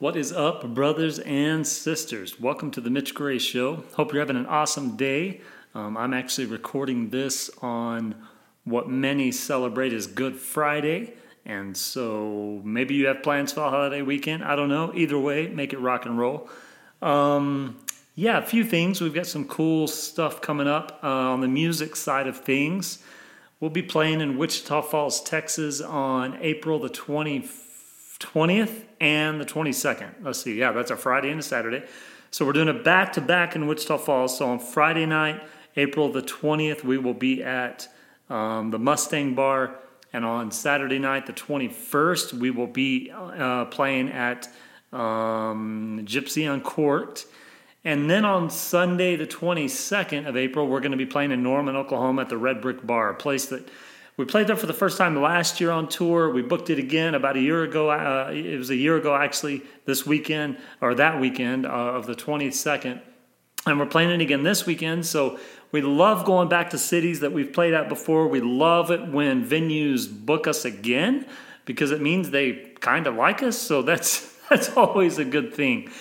What is up, brothers and sisters? Welcome to the Mitch Gray Show. Hope you're having an awesome day. Um, I'm actually recording this on what many celebrate as Good Friday. And so maybe you have plans for the holiday weekend. I don't know. Either way, make it rock and roll. Um, yeah, a few things. We've got some cool stuff coming up uh, on the music side of things. We'll be playing in Wichita Falls, Texas on April the 20th 20th and the 22nd. Let's see, yeah, that's a Friday and a Saturday. So we're doing a back to back in Wichita Falls. So on Friday night, April the 20th, we will be at um, the Mustang Bar. And on Saturday night, the 21st, we will be uh, playing at um, Gypsy Uncorked. And then on Sunday, the 22nd of April, we're going to be playing in Norman, Oklahoma at the Red Brick Bar, a place that we played there for the first time last year on tour. We booked it again about a year ago. Uh, it was a year ago, actually, this weekend or that weekend uh, of the 22nd. And we're playing it again this weekend. So we love going back to cities that we've played at before. We love it when venues book us again because it means they kind of like us. So that's that's always a good thing.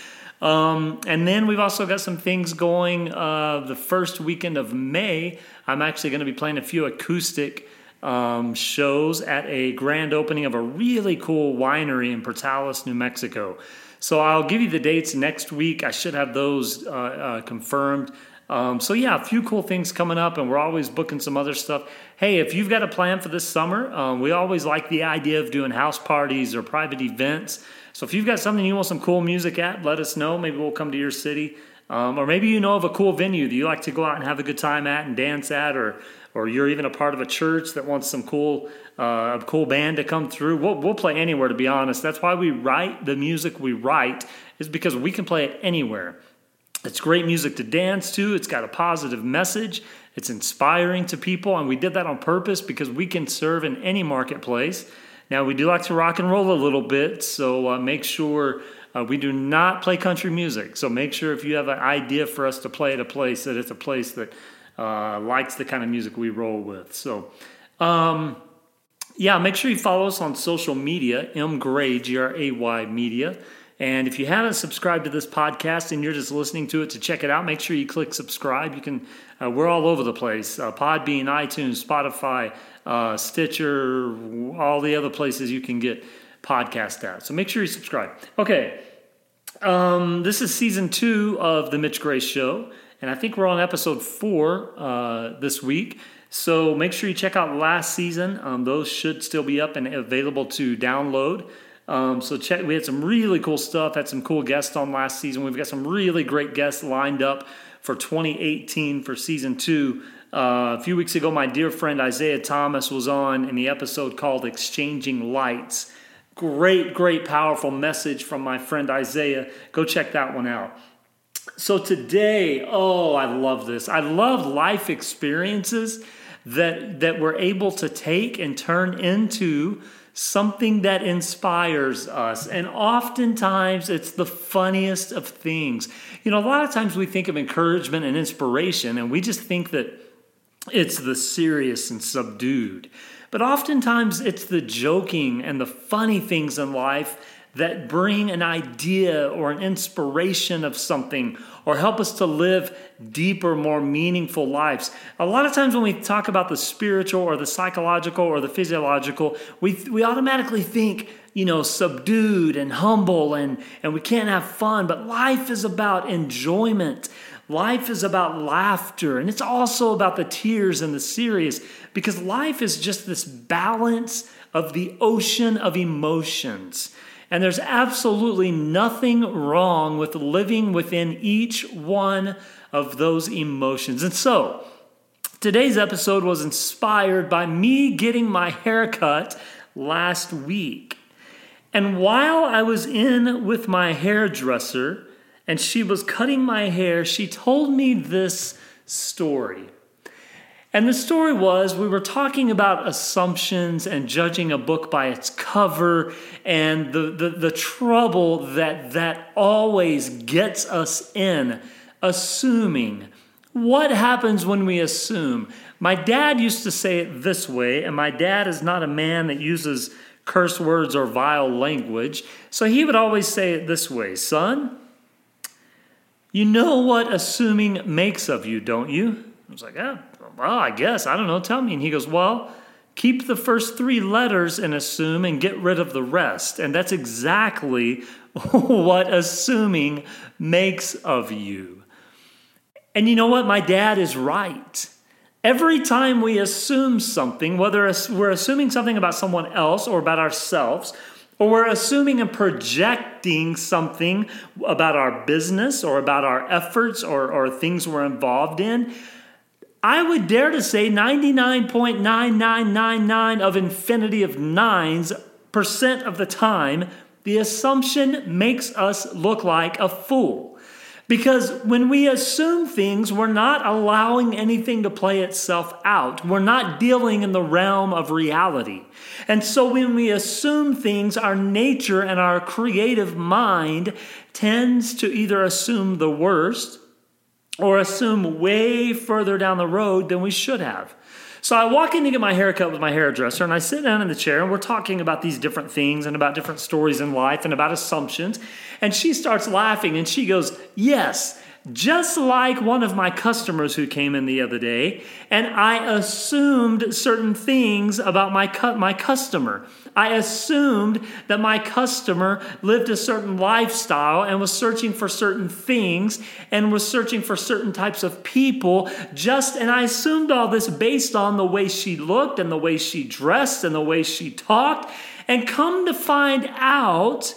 Um, and then we've also got some things going. Uh, the first weekend of May, I'm actually going to be playing a few acoustic um, shows at a grand opening of a really cool winery in Portales, New Mexico. So I'll give you the dates next week. I should have those uh, uh, confirmed. Um, so yeah, a few cool things coming up, and we're always booking some other stuff. Hey, if you've got a plan for this summer, um, we always like the idea of doing house parties or private events. So if you've got something you want some cool music at, let us know. Maybe we'll come to your city. Um, or maybe you know of a cool venue that you like to go out and have a good time at and dance at, or or you're even a part of a church that wants some cool uh, cool band to come through. We'll, we'll play anywhere, to be honest. That's why we write the music we write is because we can play it anywhere. It's great music to dance to. It's got a positive message. It's inspiring to people, and we did that on purpose because we can serve in any marketplace. Now we do like to rock and roll a little bit, so uh, make sure uh, we do not play country music. So make sure if you have an idea for us to play at a place, that it's a place that uh, likes the kind of music we roll with. So, um, yeah, make sure you follow us on social media, M Gray, G R A Y Media. And if you haven't subscribed to this podcast and you're just listening to it to check it out, make sure you click subscribe. You can. Uh, we're all over the place: uh, Podbean, iTunes, Spotify, uh, Stitcher, all the other places you can get podcast at. So make sure you subscribe. Okay, um, this is season two of the Mitch Gray Show, and I think we're on episode four uh, this week. So make sure you check out last season. Um, those should still be up and available to download. Um, so check. We had some really cool stuff. Had some cool guests on last season. We've got some really great guests lined up for 2018 for season two. Uh, a few weeks ago, my dear friend Isaiah Thomas was on in the episode called "Exchanging Lights." Great, great, powerful message from my friend Isaiah. Go check that one out. So today, oh, I love this. I love life experiences that that we're able to take and turn into something that inspires us. And oftentimes it's the funniest of things. You know, a lot of times we think of encouragement and inspiration and we just think that it's the serious and subdued. But oftentimes it's the joking and the funny things in life that bring an idea or an inspiration of something or help us to live deeper, more meaningful lives. A lot of times when we talk about the spiritual or the psychological or the physiological, we, we automatically think, you know, subdued and humble and, and we can't have fun. But life is about enjoyment. Life is about laughter, and it's also about the tears and the serious because life is just this balance of the ocean of emotions. And there's absolutely nothing wrong with living within each one of those emotions. And so, today's episode was inspired by me getting my hair cut last week. And while I was in with my hairdresser, and she was cutting my hair, she told me this story. And the story was we were talking about assumptions and judging a book by its cover and the, the, the, trouble that that always gets us in, assuming. What happens when we assume? My dad used to say it this way, and my dad is not a man that uses curse words or vile language. So he would always say it this way Son, you know what assuming makes of you, don't you? I was like, yeah, well, I guess. I don't know. Tell me. And he goes, Well, keep the first three letters in assume and get rid of the rest. And that's exactly what assuming makes of you. And you know what? My dad is right. Every time we assume something, whether we're assuming something about someone else or about ourselves, or we're assuming and projecting something about our business or about our efforts or, or things we're involved in, I would dare to say 99.9999 of infinity of nines percent of the time, the assumption makes us look like a fool. Because when we assume things, we're not allowing anything to play itself out. We're not dealing in the realm of reality. And so when we assume things, our nature and our creative mind tends to either assume the worst or assume way further down the road than we should have. So I walk in to get my haircut with my hairdresser, and I sit down in the chair, and we're talking about these different things and about different stories in life and about assumptions. And she starts laughing, and she goes, Yes, just like one of my customers who came in the other day, and I assumed certain things about my, cu- my customer. I assumed that my customer lived a certain lifestyle and was searching for certain things and was searching for certain types of people. Just, and I assumed all this based on the way she looked and the way she dressed and the way she talked. And come to find out,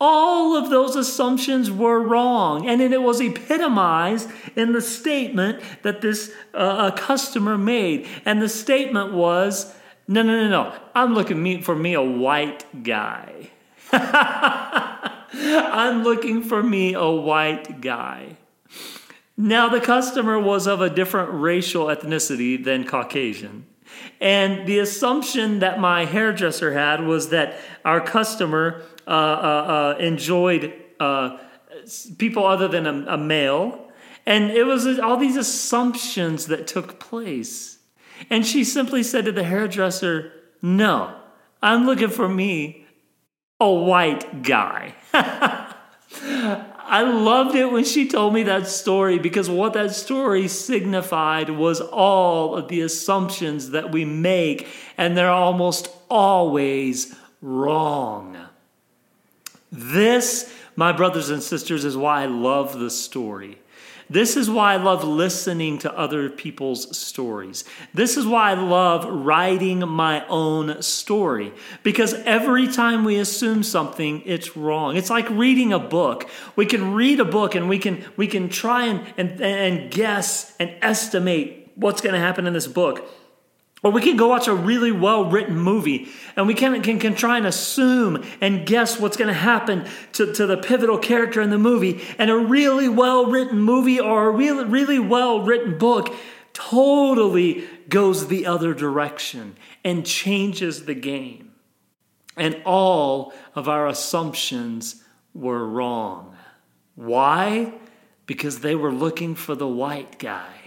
all of those assumptions were wrong. And it was epitomized in the statement that this uh, customer made. And the statement was, no, no, no, no. I'm looking for me a white guy. I'm looking for me a white guy. Now, the customer was of a different racial ethnicity than Caucasian. And the assumption that my hairdresser had was that our customer uh, uh, uh, enjoyed uh, people other than a, a male. And it was all these assumptions that took place. And she simply said to the hairdresser, No, I'm looking for me a white guy. I loved it when she told me that story because what that story signified was all of the assumptions that we make, and they're almost always wrong. This, my brothers and sisters, is why I love the story. This is why I love listening to other people's stories. This is why I love writing my own story. Because every time we assume something, it's wrong. It's like reading a book. We can read a book and we can, we can try and, and, and guess and estimate what's going to happen in this book. Or we can go watch a really well written movie and we can, can, can try and assume and guess what's going to happen to, to the pivotal character in the movie. And a really well written movie or a really, really well written book totally goes the other direction and changes the game. And all of our assumptions were wrong. Why? Because they were looking for the white guy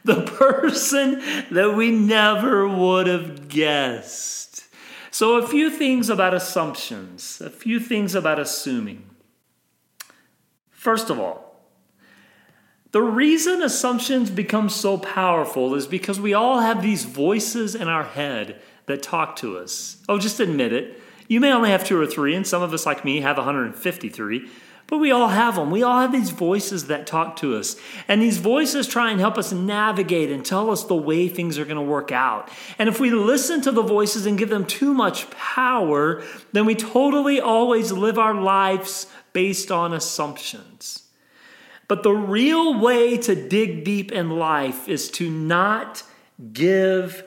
the person that we never would have guessed. So, a few things about assumptions, a few things about assuming. First of all, the reason assumptions become so powerful is because we all have these voices in our head that talk to us. Oh, just admit it. You may only have two or three, and some of us, like me, have 153. But we all have them. We all have these voices that talk to us. And these voices try and help us navigate and tell us the way things are going to work out. And if we listen to the voices and give them too much power, then we totally always live our lives based on assumptions. But the real way to dig deep in life is to not give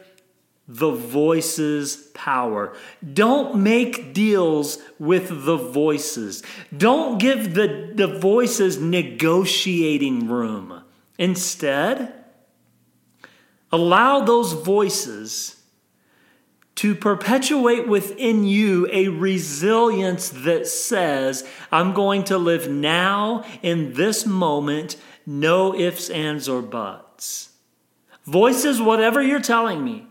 the voice's power. Don't make deals with the voices. Don't give the, the voices negotiating room. Instead, allow those voices to perpetuate within you a resilience that says, I'm going to live now in this moment, no ifs, ands, or buts. Voices, whatever you're telling me,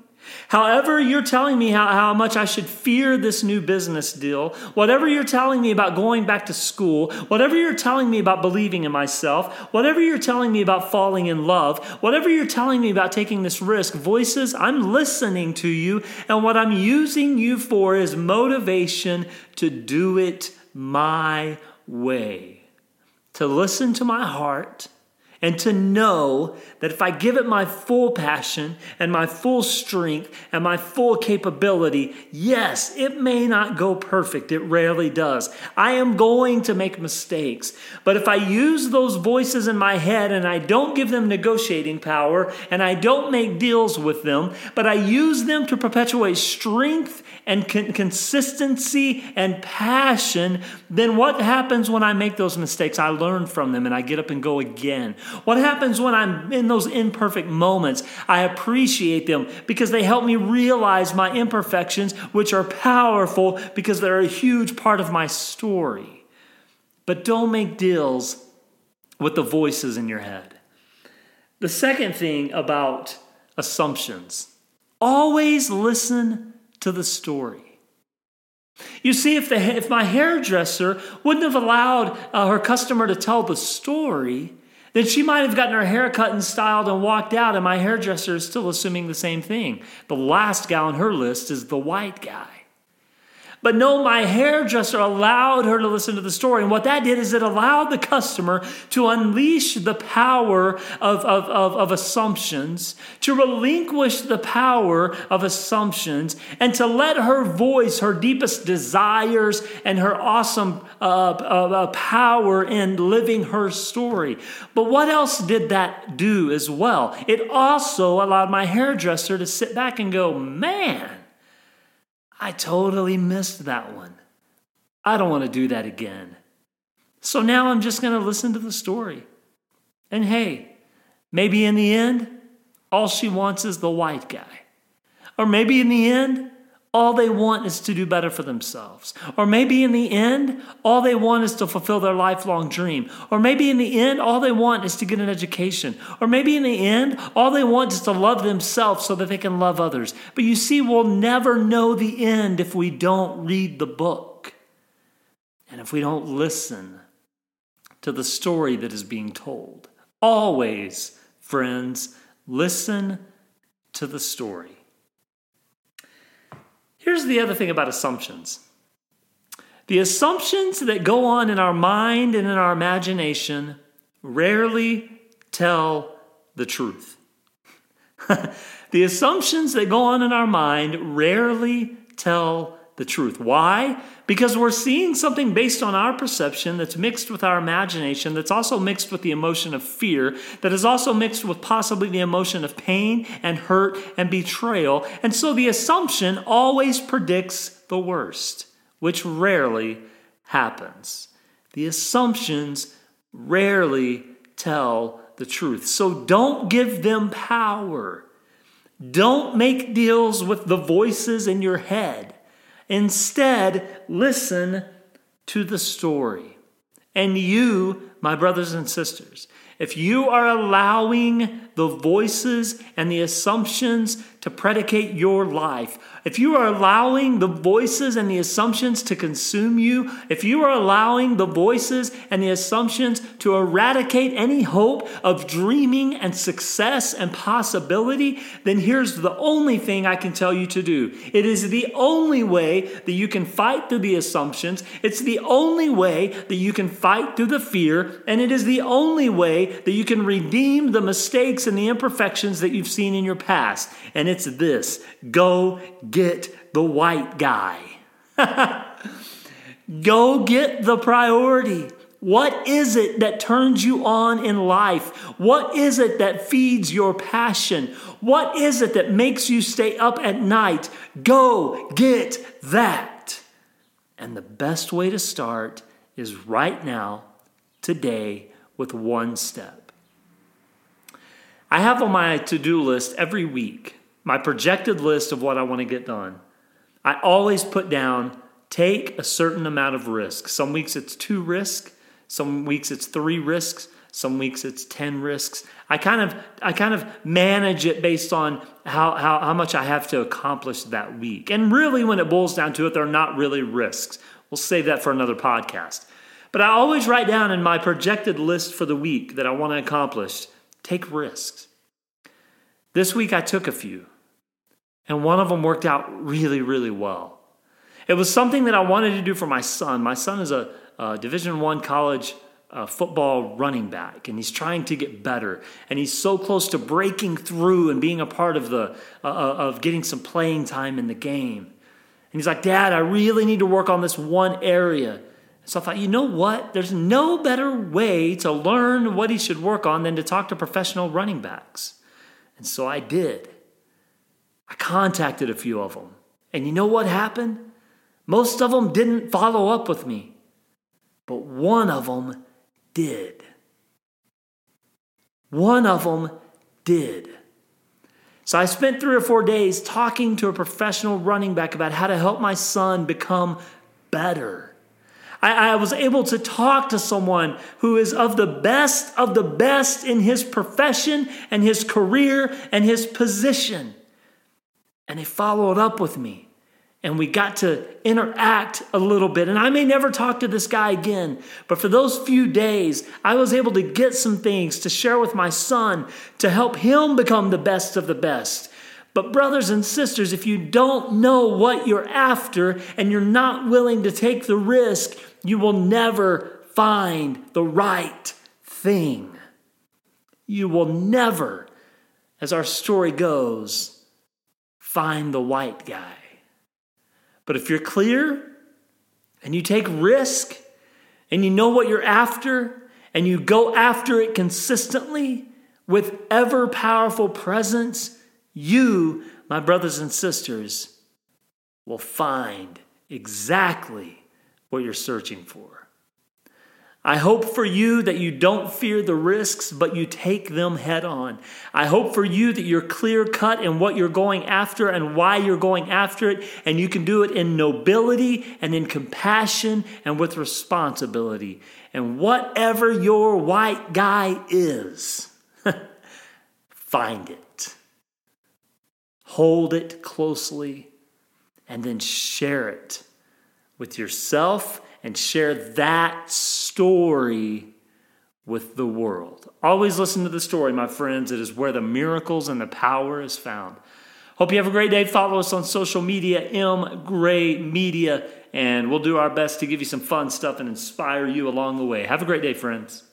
However, you're telling me how, how much I should fear this new business deal, whatever you're telling me about going back to school, whatever you're telling me about believing in myself, whatever you're telling me about falling in love, whatever you're telling me about taking this risk, voices, I'm listening to you, and what I'm using you for is motivation to do it my way, to listen to my heart and to know that if I give it my full passion and my full strength and my full capability, yes, it may not go perfect. It rarely does. I am going to make mistakes. But if I use those voices in my head and I don't give them negotiating power and I don't make deals with them, but I use them to perpetuate strength and con- consistency and passion, then what happens when I make those mistakes? I learn from them and I get up and go again. What happens when I'm in those imperfect moments? I appreciate them because they help me realize my imperfections, which are powerful because they're a huge part of my story. But don't make deals with the voices in your head. The second thing about assumptions always listen to the story. You see, if, the, if my hairdresser wouldn't have allowed uh, her customer to tell the story, then she might have gotten her hair cut and styled and walked out, and my hairdresser is still assuming the same thing. The last guy on her list is the white guy. But no, my hairdresser allowed her to listen to the story. And what that did is it allowed the customer to unleash the power of, of, of, of, assumptions, to relinquish the power of assumptions, and to let her voice her deepest desires and her awesome uh, uh, uh power in living her story. But what else did that do as well? It also allowed my hairdresser to sit back and go, man, I totally missed that one. I don't want to do that again. So now I'm just going to listen to the story. And hey, maybe in the end, all she wants is the white guy. Or maybe in the end, all they want is to do better for themselves. Or maybe in the end, all they want is to fulfill their lifelong dream. Or maybe in the end, all they want is to get an education. Or maybe in the end, all they want is to love themselves so that they can love others. But you see, we'll never know the end if we don't read the book and if we don't listen to the story that is being told. Always, friends, listen to the story. Here's the other thing about assumptions the assumptions that go on in our mind and in our imagination rarely tell the truth. the assumptions that go on in our mind rarely tell the truth. Why? Because we're seeing something based on our perception that's mixed with our imagination, that's also mixed with the emotion of fear, that is also mixed with possibly the emotion of pain and hurt and betrayal. And so the assumption always predicts the worst, which rarely happens. The assumptions rarely tell the truth. So don't give them power. Don't make deals with the voices in your head. Instead, listen to the story. And you, my brothers and sisters, if you are allowing the voices and the assumptions to predicate your life, if you are allowing the voices and the assumptions to consume you, if you are allowing the voices and the assumptions to eradicate any hope of dreaming and success and possibility, then here's the only thing I can tell you to do. It is the only way that you can fight through the assumptions, it's the only way that you can fight through the fear, and it is the only way that you can redeem the mistakes and the imperfections that you've seen in your past. And it's this go get the white guy. go get the priority. What is it that turns you on in life? What is it that feeds your passion? What is it that makes you stay up at night? Go get that. And the best way to start is right now, today, with one step. I have on my to do list every week my projected list of what I want to get done. I always put down take a certain amount of risk. Some weeks it's two risks, some weeks it's three risks, Some weeks it's 10 risks. I kind of I kind of manage it based on how, how, how much I have to accomplish that week. And really when it boils down to it, they're not really risks. We'll save that for another podcast. But I always write down in my projected list for the week that I want to accomplish take risks. This week I took a few, and one of them worked out really, really well. It was something that I wanted to do for my son. My son is a, a Division One college uh, football running back, and he's trying to get better. And he's so close to breaking through and being a part of the uh, uh of getting some playing time in the game. And he's like, Dad, I really need to work on this one area. So I thought, you know what? There's no better way to learn what he should work on than to talk to professional running backs. And so I did. I contacted a few of them. And you know what happened? Most of them didn't follow up with me, but one of them did. One of them did. So I spent three or four days talking to a professional running back about how to help my son become better. I, I was able to talk to someone who is of the best of the best in his profession and his career and his position. And they followed up with me and we got to interact a little bit. And I may never talk to this guy again, but for those few days, I was able to get some things to share with my son to help him become the best of the best. But, brothers and sisters, if you don't know what you're after and you're not willing to take the risk, you will never find the right thing. You will never, as our story goes, find the white guy. But if you're clear and you take risk and you know what you're after and you go after it consistently with ever powerful presence, you, my brothers and sisters, will find exactly what you're searching for. I hope for you that you don't fear the risks, but you take them head on. I hope for you that you're clear cut in what you're going after and why you're going after it, and you can do it in nobility and in compassion and with responsibility. And whatever your white guy is, find it, hold it closely, and then share it with yourself and share that story with the world. Always listen to the story, my friends. It is where the miracles and the power is found. Hope you have a great day. Follow us on social media, M Gray Media, and we'll do our best to give you some fun stuff and inspire you along the way. Have a great day, friends.